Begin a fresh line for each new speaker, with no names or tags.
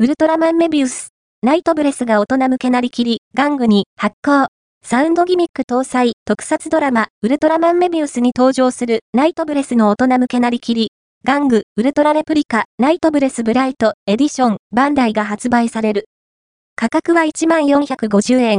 ウルトラマンメビウス、ナイトブレスが大人向けなりきり、玩具に発行。サウンドギミック搭載特撮ドラマウルトラマンメビウスに登場するナイトブレスの大人向けなりきり、玩具ウルトラレプリカナイトブレスブライトエディションバンダイが発売される。価格は1450円。